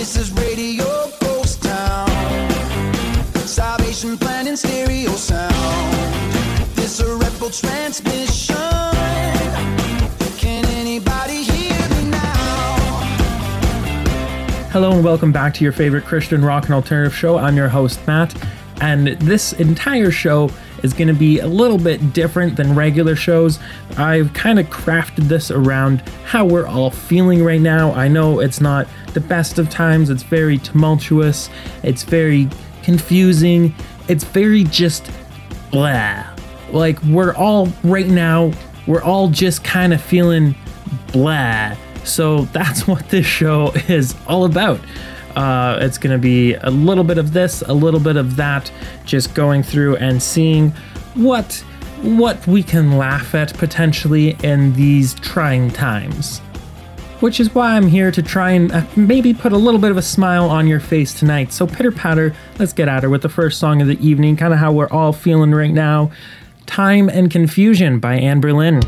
This is Radio Ghost Town. Salvation Plan in stereo sound. This a transmission. Hello and welcome back to your favorite Christian rock and alternative show. I'm your host, Matt, and this entire show is going to be a little bit different than regular shows. I've kind of crafted this around how we're all feeling right now. I know it's not the best of times, it's very tumultuous, it's very confusing, it's very just blah. Like, we're all right now, we're all just kind of feeling blah. So that's what this show is all about. Uh, it's going to be a little bit of this, a little bit of that, just going through and seeing what what we can laugh at potentially in these trying times. Which is why I'm here to try and uh, maybe put a little bit of a smile on your face tonight. So pitter patter, let's get at her with the first song of the evening, kind of how we're all feeling right now. Time and Confusion by Anne Berlin.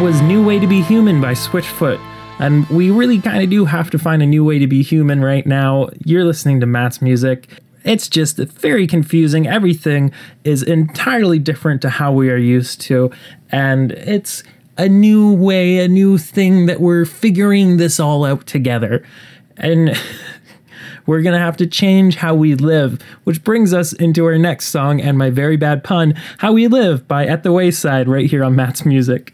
was New Way to Be Human by Switchfoot. And we really kind of do have to find a new way to be human right now. You're listening to Matt's music. It's just very confusing. Everything is entirely different to how we are used to. And it's a new way, a new thing that we're figuring this all out together. And We're going to have to change how we live, which brings us into our next song and my very bad pun, How We Live by At the Wayside, right here on Matt's Music.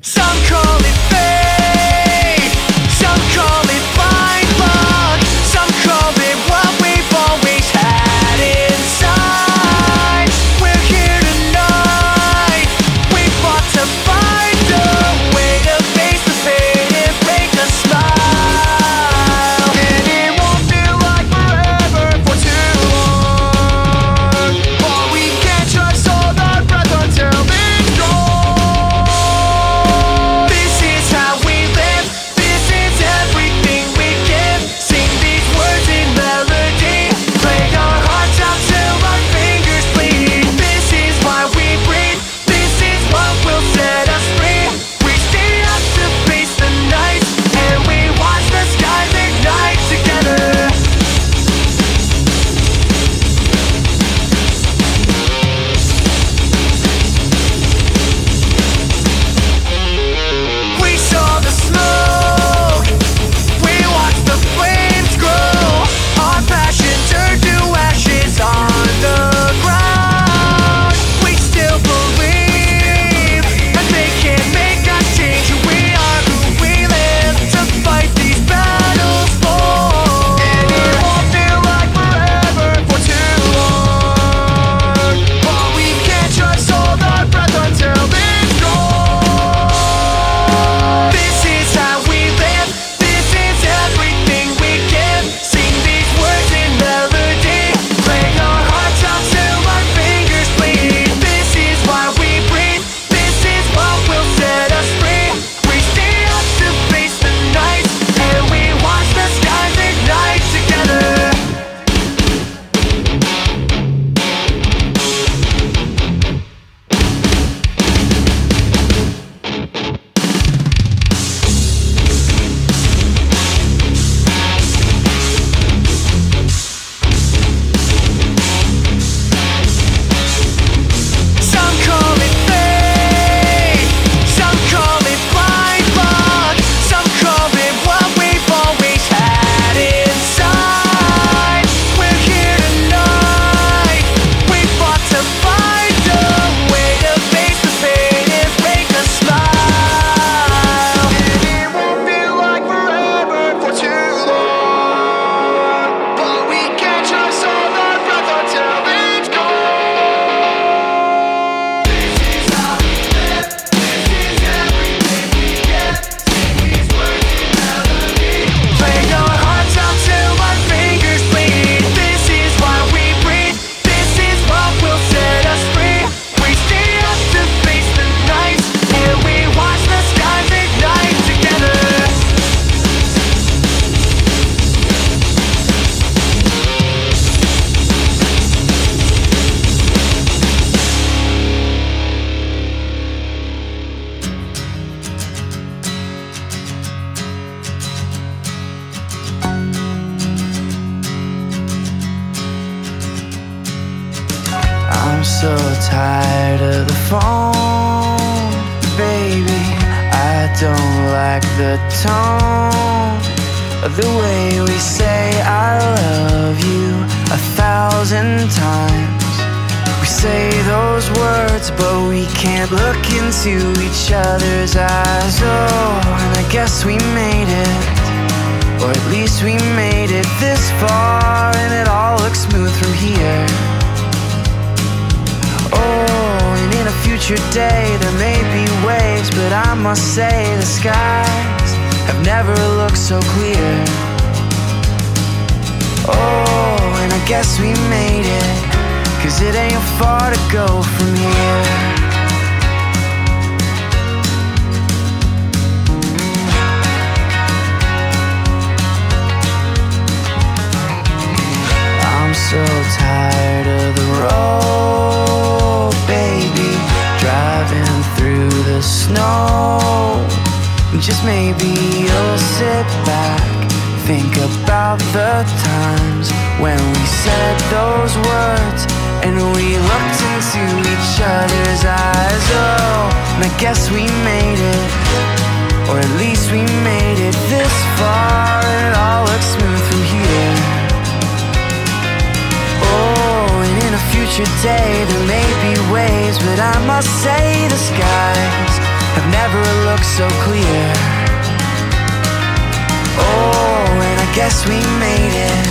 Guess we made it,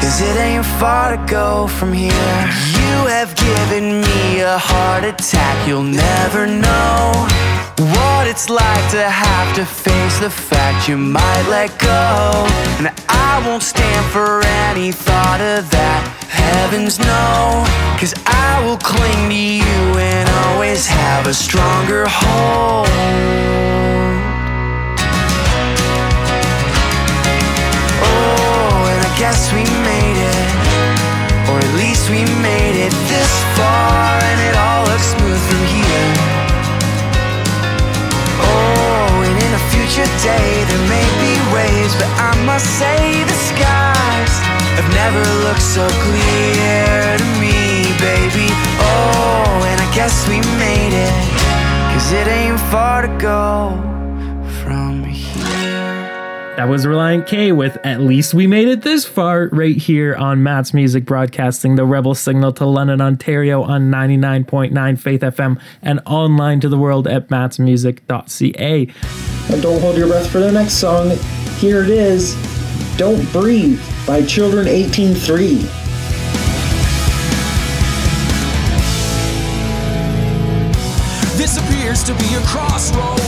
cause it ain't far to go from here. You have given me a heart attack, you'll never know. What it's like to have to face the fact you might let go. And I won't stand for any thought of that. Heavens no, cause I will cling to you and always have a stronger hold. We made it this far, and it all looks smooth from here. Oh, and in a future day there may be waves, but I must say the skies have never looked so clear to me, baby. Oh, and I guess we made it, cause it ain't far to go. That was Relient K with At Least We Made It This Far right here on Matt's Music Broadcasting, the Rebel Signal to London, Ontario on 99.9 Faith FM and online to the world at mattsmusic.ca. And don't hold your breath for the next song. Here it is Don't Breathe by Children 183. This appears to be a crossroads,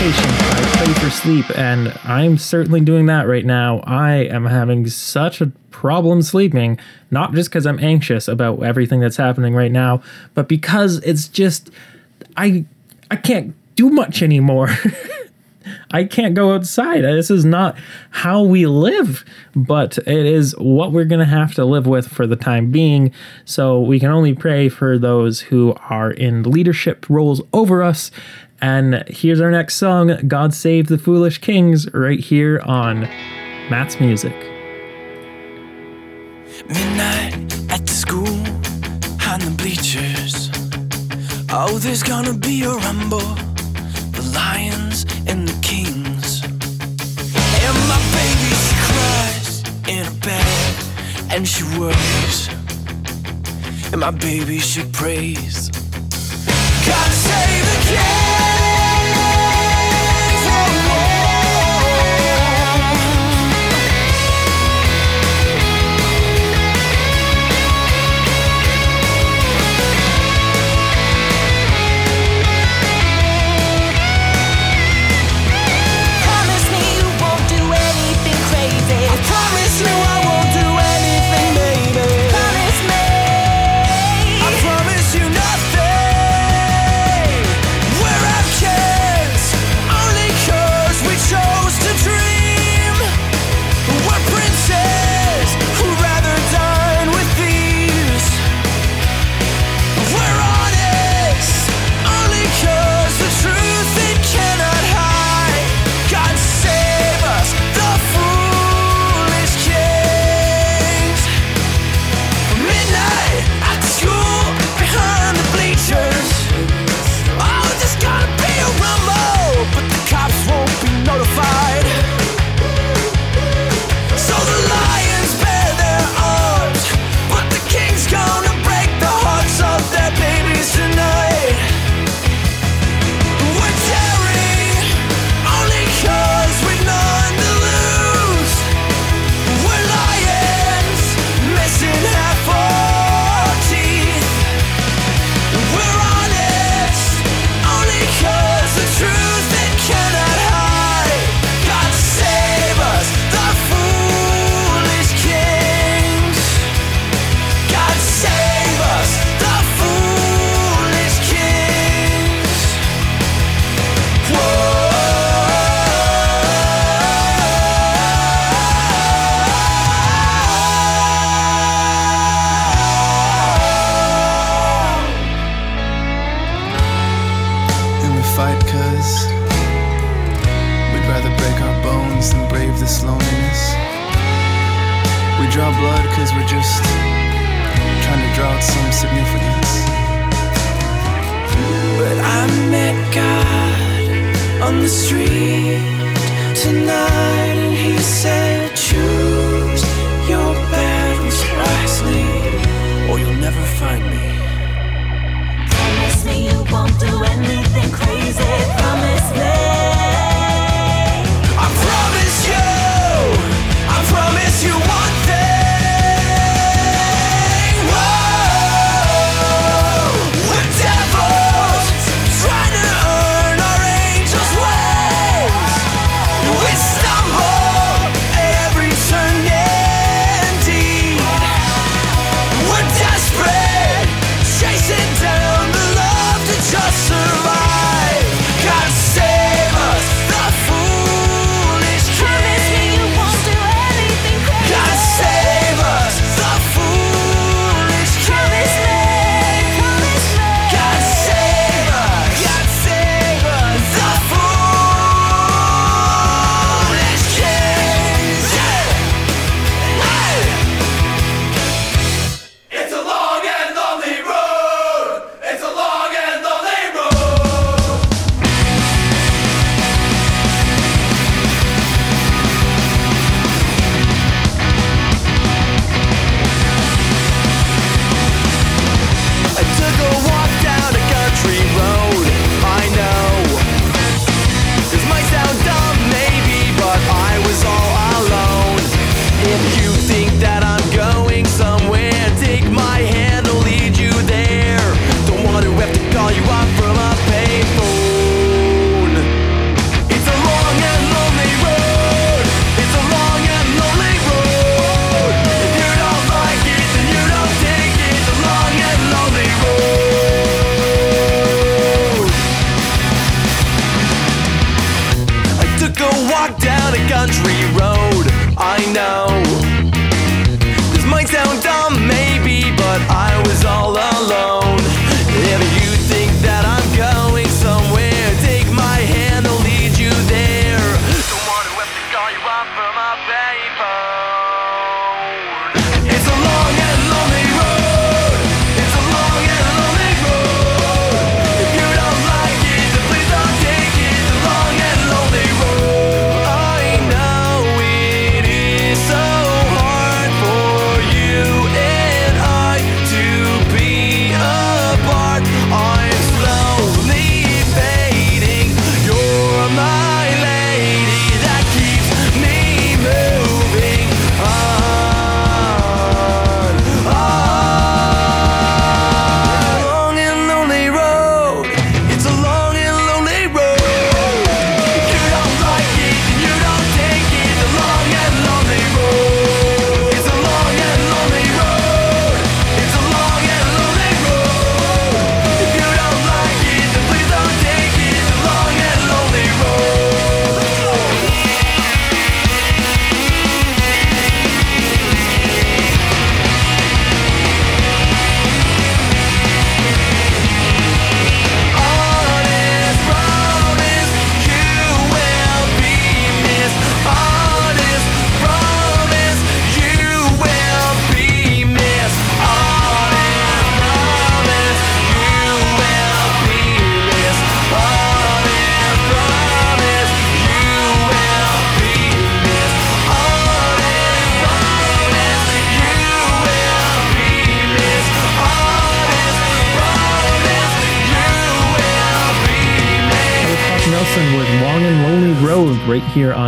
by Play for Sleep, and I'm certainly doing that right now. I am having such a problem sleeping, not just because I'm anxious about everything that's happening right now, but because it's just I I can't do much anymore. I can't go outside. This is not how we live, but it is what we're going to have to live with for the time being. So we can only pray for those who are in leadership roles over us. And here's our next song God Save the Foolish Kings, right here on Matt's Music. Midnight at the school, on the bleachers. Oh, there's gonna be a rumble. The lions and the kings. And my baby, she cries in her bed, and she worries. And my baby, she prays. God save the kings.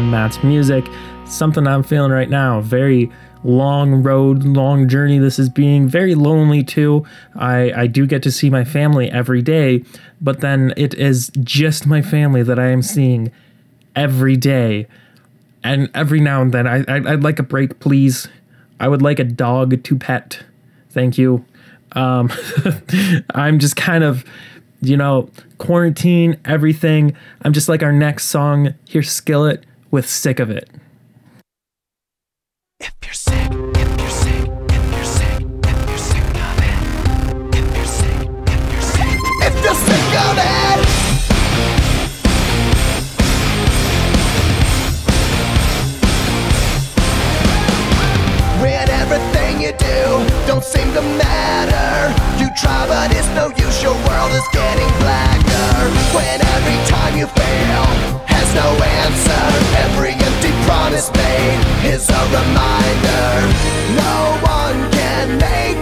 on Matt's music. Something I'm feeling right now. Very long road, long journey this is being. Very lonely too. I, I do get to see my family every day, but then it is just my family that I am seeing every day. And every now and then, I, I, would like a break, please. I would like a dog to pet. Thank you. Um, I'm just kind of, you know, quarantine, everything. I'm just like our next song. Here's Skillet with Sick of It. If you're sick, if you're sick, if you're sick, if you're sick of it. If you're sick, if you're sick, if you're sick of it. When everything you do don't seem to matter, you try but it's no use your world is getting blacker. When every time you fail has no answer. Every empty promise made is a reminder. No one can make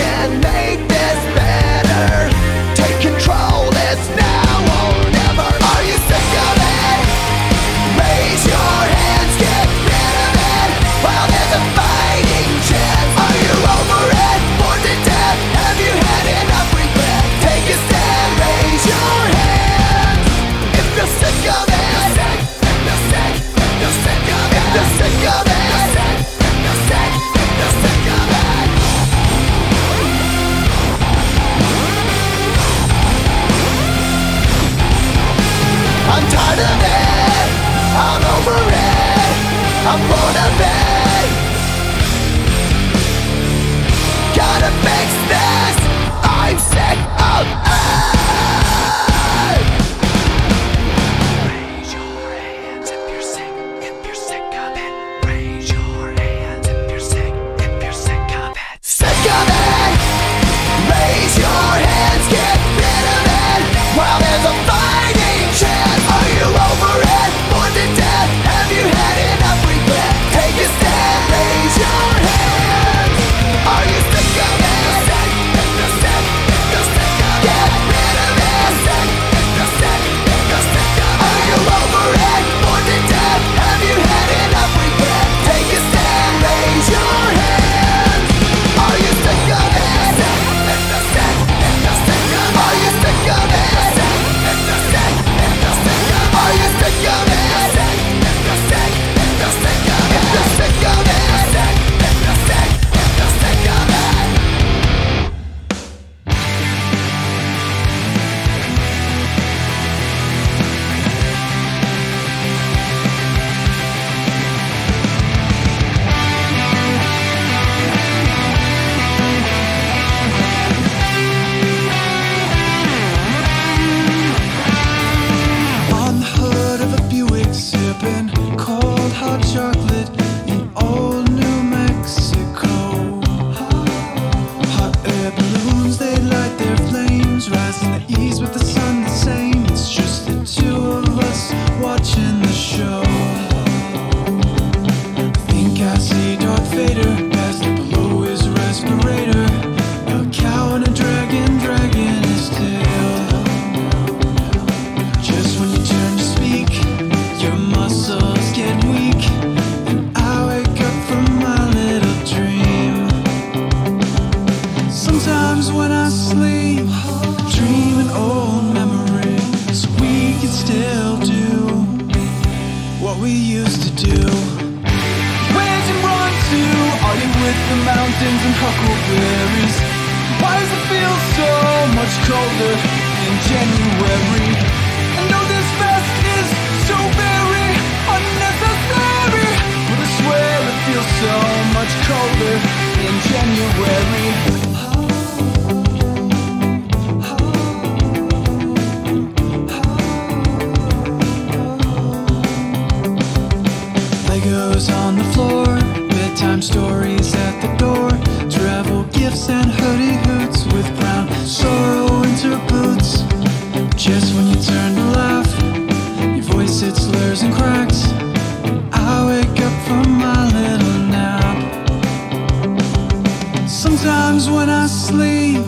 times when I sleep,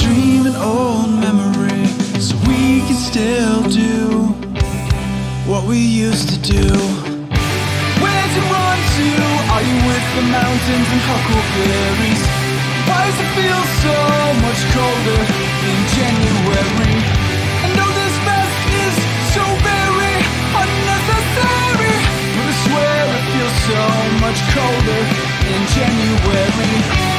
dreaming old memories. So we can still do what we used to do. Where'd you run to? Are you with the mountains and huckleberries? Why does it feel so much colder in January? Know this is so very unnecessary, but I swear it feels so much colder in January.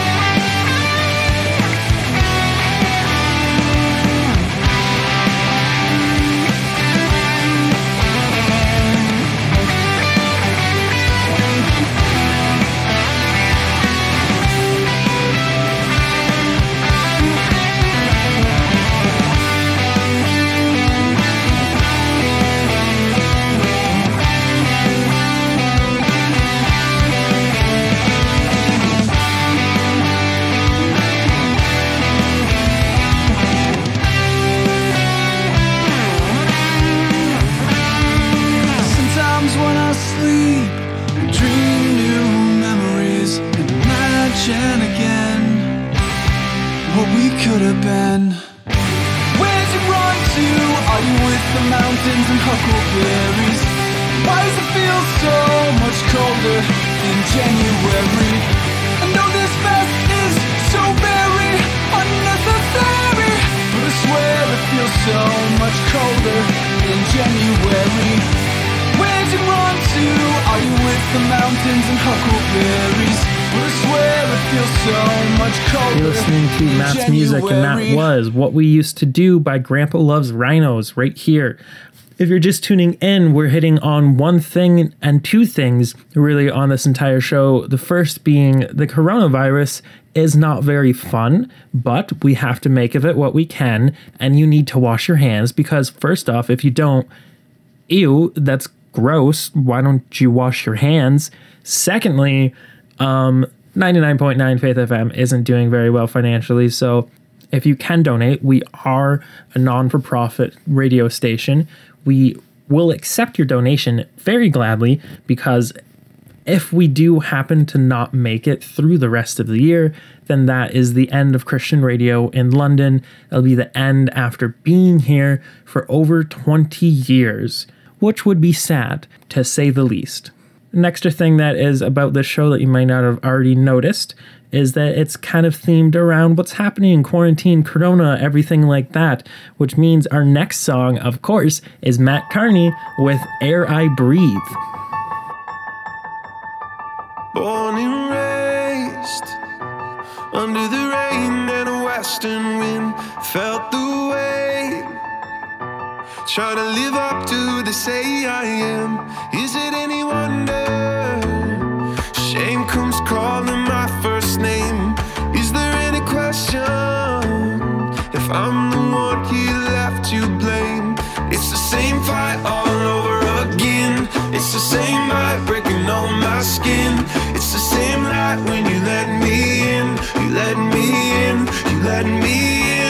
What We Used to Do by Grandpa Loves Rhinos right here. If you're just tuning in, we're hitting on one thing and two things really on this entire show. The first being the coronavirus is not very fun, but we have to make of it what we can, and you need to wash your hands because, first off, if you don't, ew, that's gross. Why don't you wash your hands? Secondly, um, 99.9 Faith FM isn't doing very well financially. So if you can donate, we are a non for profit radio station. We will accept your donation very gladly because if we do happen to not make it through the rest of the year, then that is the end of Christian radio in London. It'll be the end after being here for over 20 years, which would be sad, to say the least. An extra thing that is about this show that you might not have already noticed is that it's kind of themed around what's happening in quarantine, corona, everything like that, which means our next song, of course, is Mat Kearney with Air I Breathe. Born and raised under the rain and a western wind, felt the weight. To live up to the say I am. Is it any wonder? Shame comes calling my same night breaking on my skin. It's the same night when you let me in. You let me in. You let me in.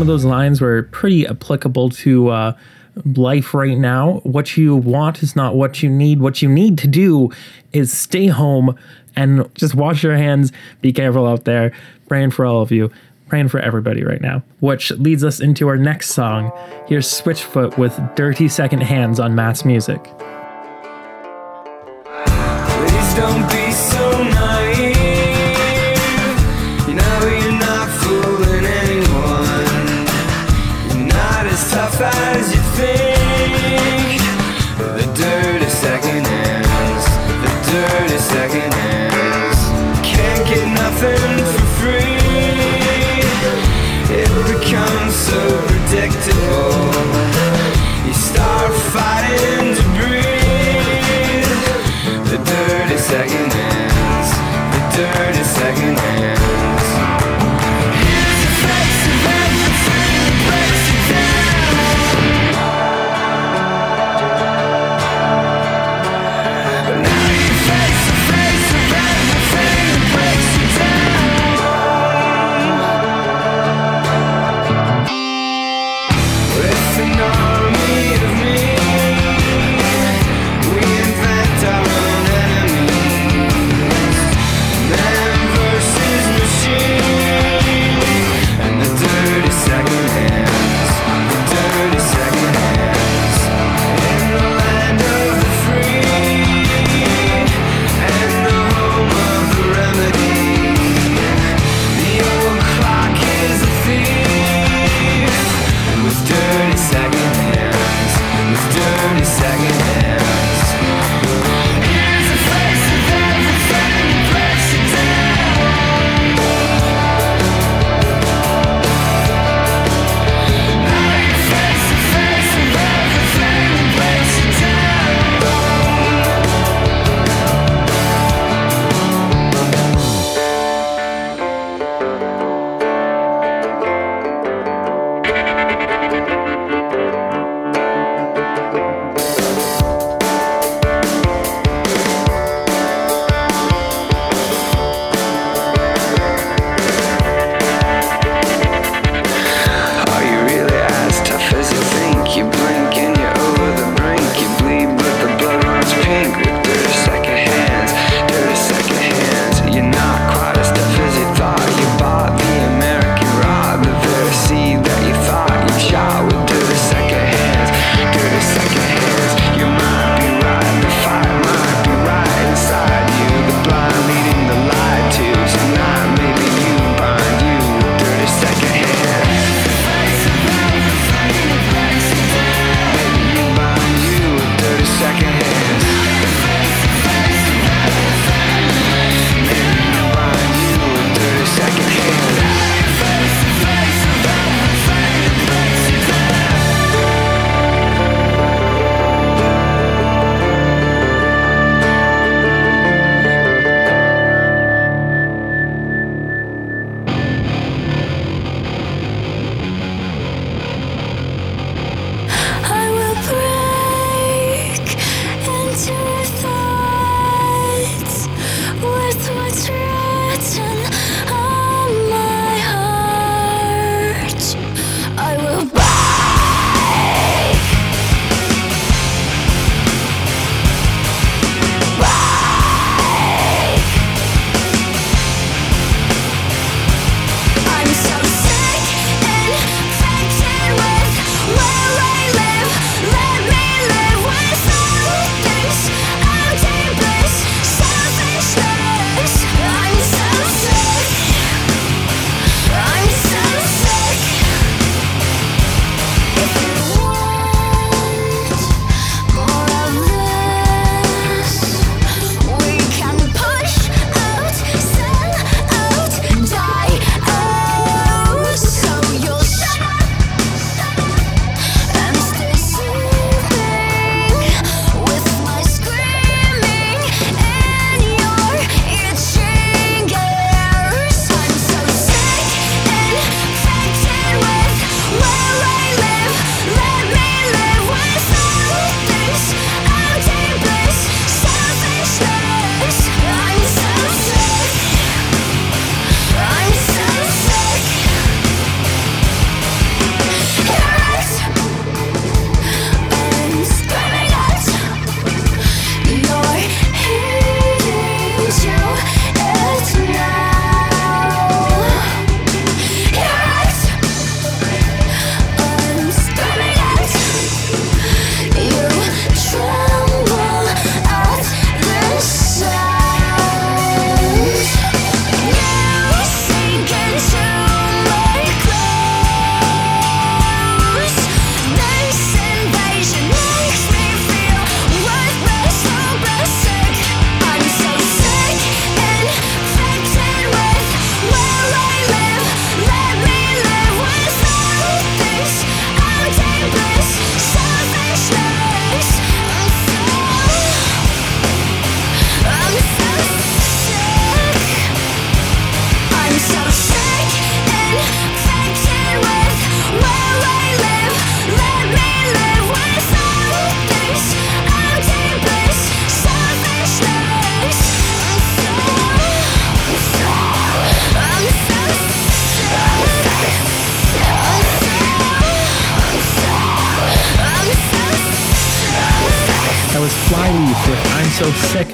Some of those lines were pretty applicable to uh, life right now. What you want is not what you need. What you need to do is stay home and just wash your hands. Be careful out there. Praying for all of you. Praying for everybody right now. Which leads us into our next song. Here's Switchfoot with Dirty Second Hands on Matt's Music.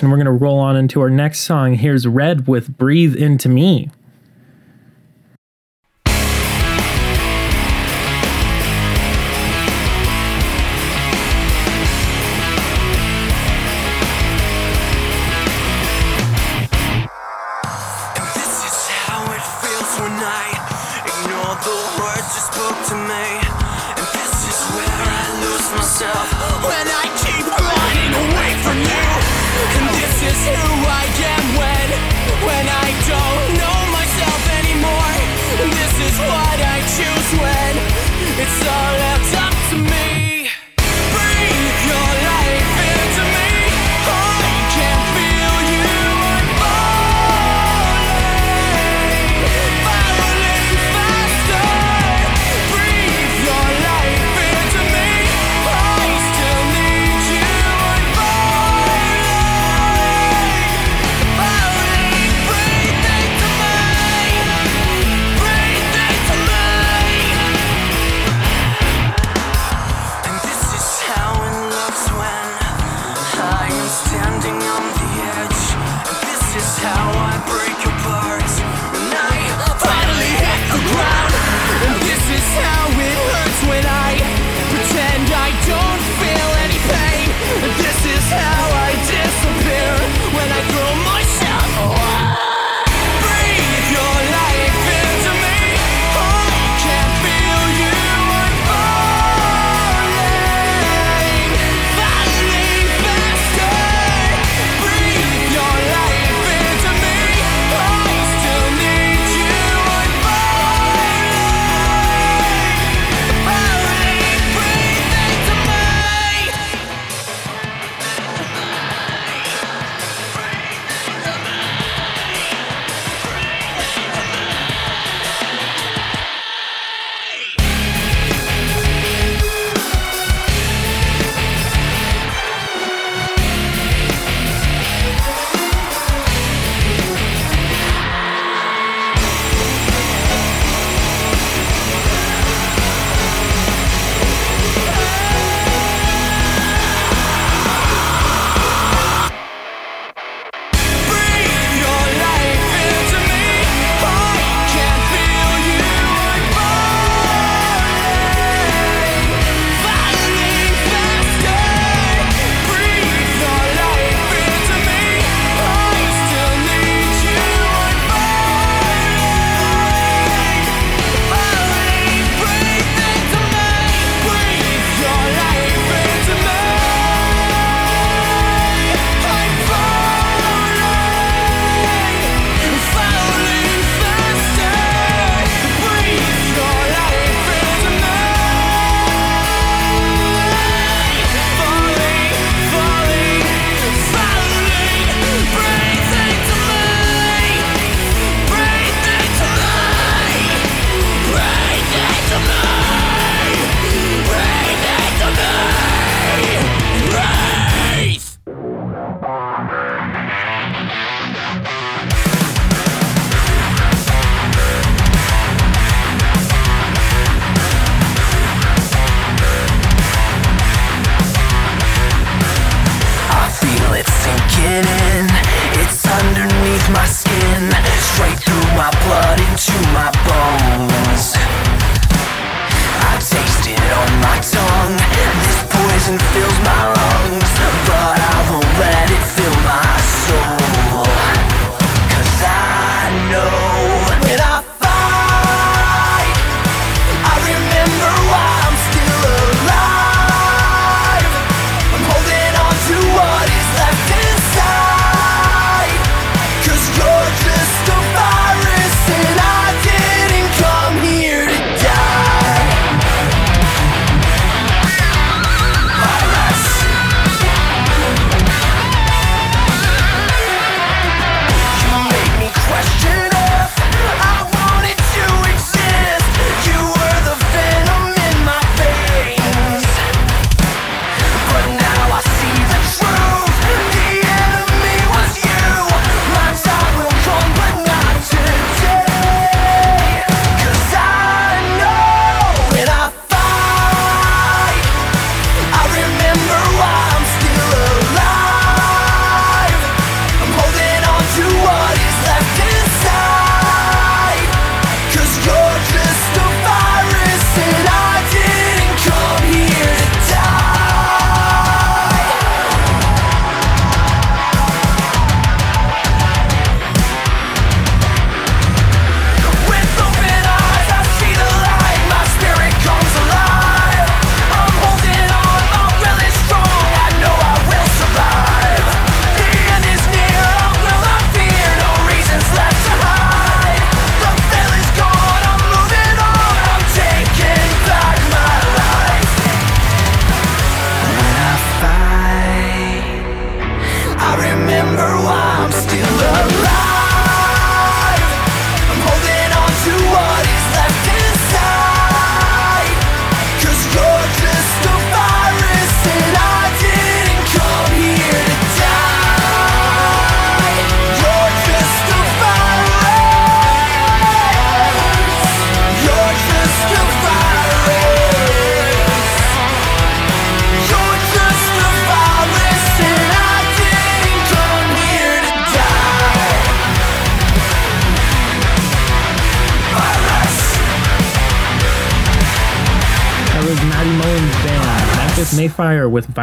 and we're going to roll on into our next song. Here's Red with Breathe Into Me.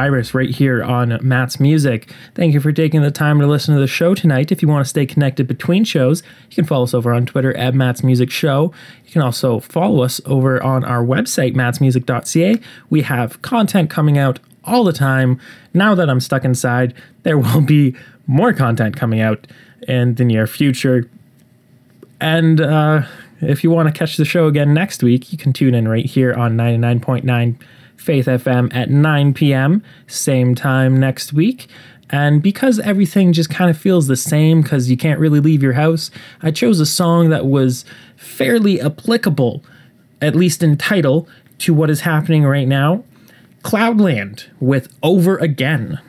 Virus right here on Matt's Music. Thank you for taking the time to listen to the show tonight. If you want to stay connected between shows, you can follow us over on Twitter at Matt's Music Show. You can also follow us over on our website, mattsmusic.ca. We have content coming out all the time. Now that I'm stuck inside, there will be more content coming out in the near future. And uh, if you want to catch the show again next week, you can tune in right here on 99.9 Faith FM at 9 p.m., same time next week. And because everything just kind of feels the same because you can't really leave your house, I chose a song that was fairly applicable, at least in title, to what is happening right now Cloudland with Over Again.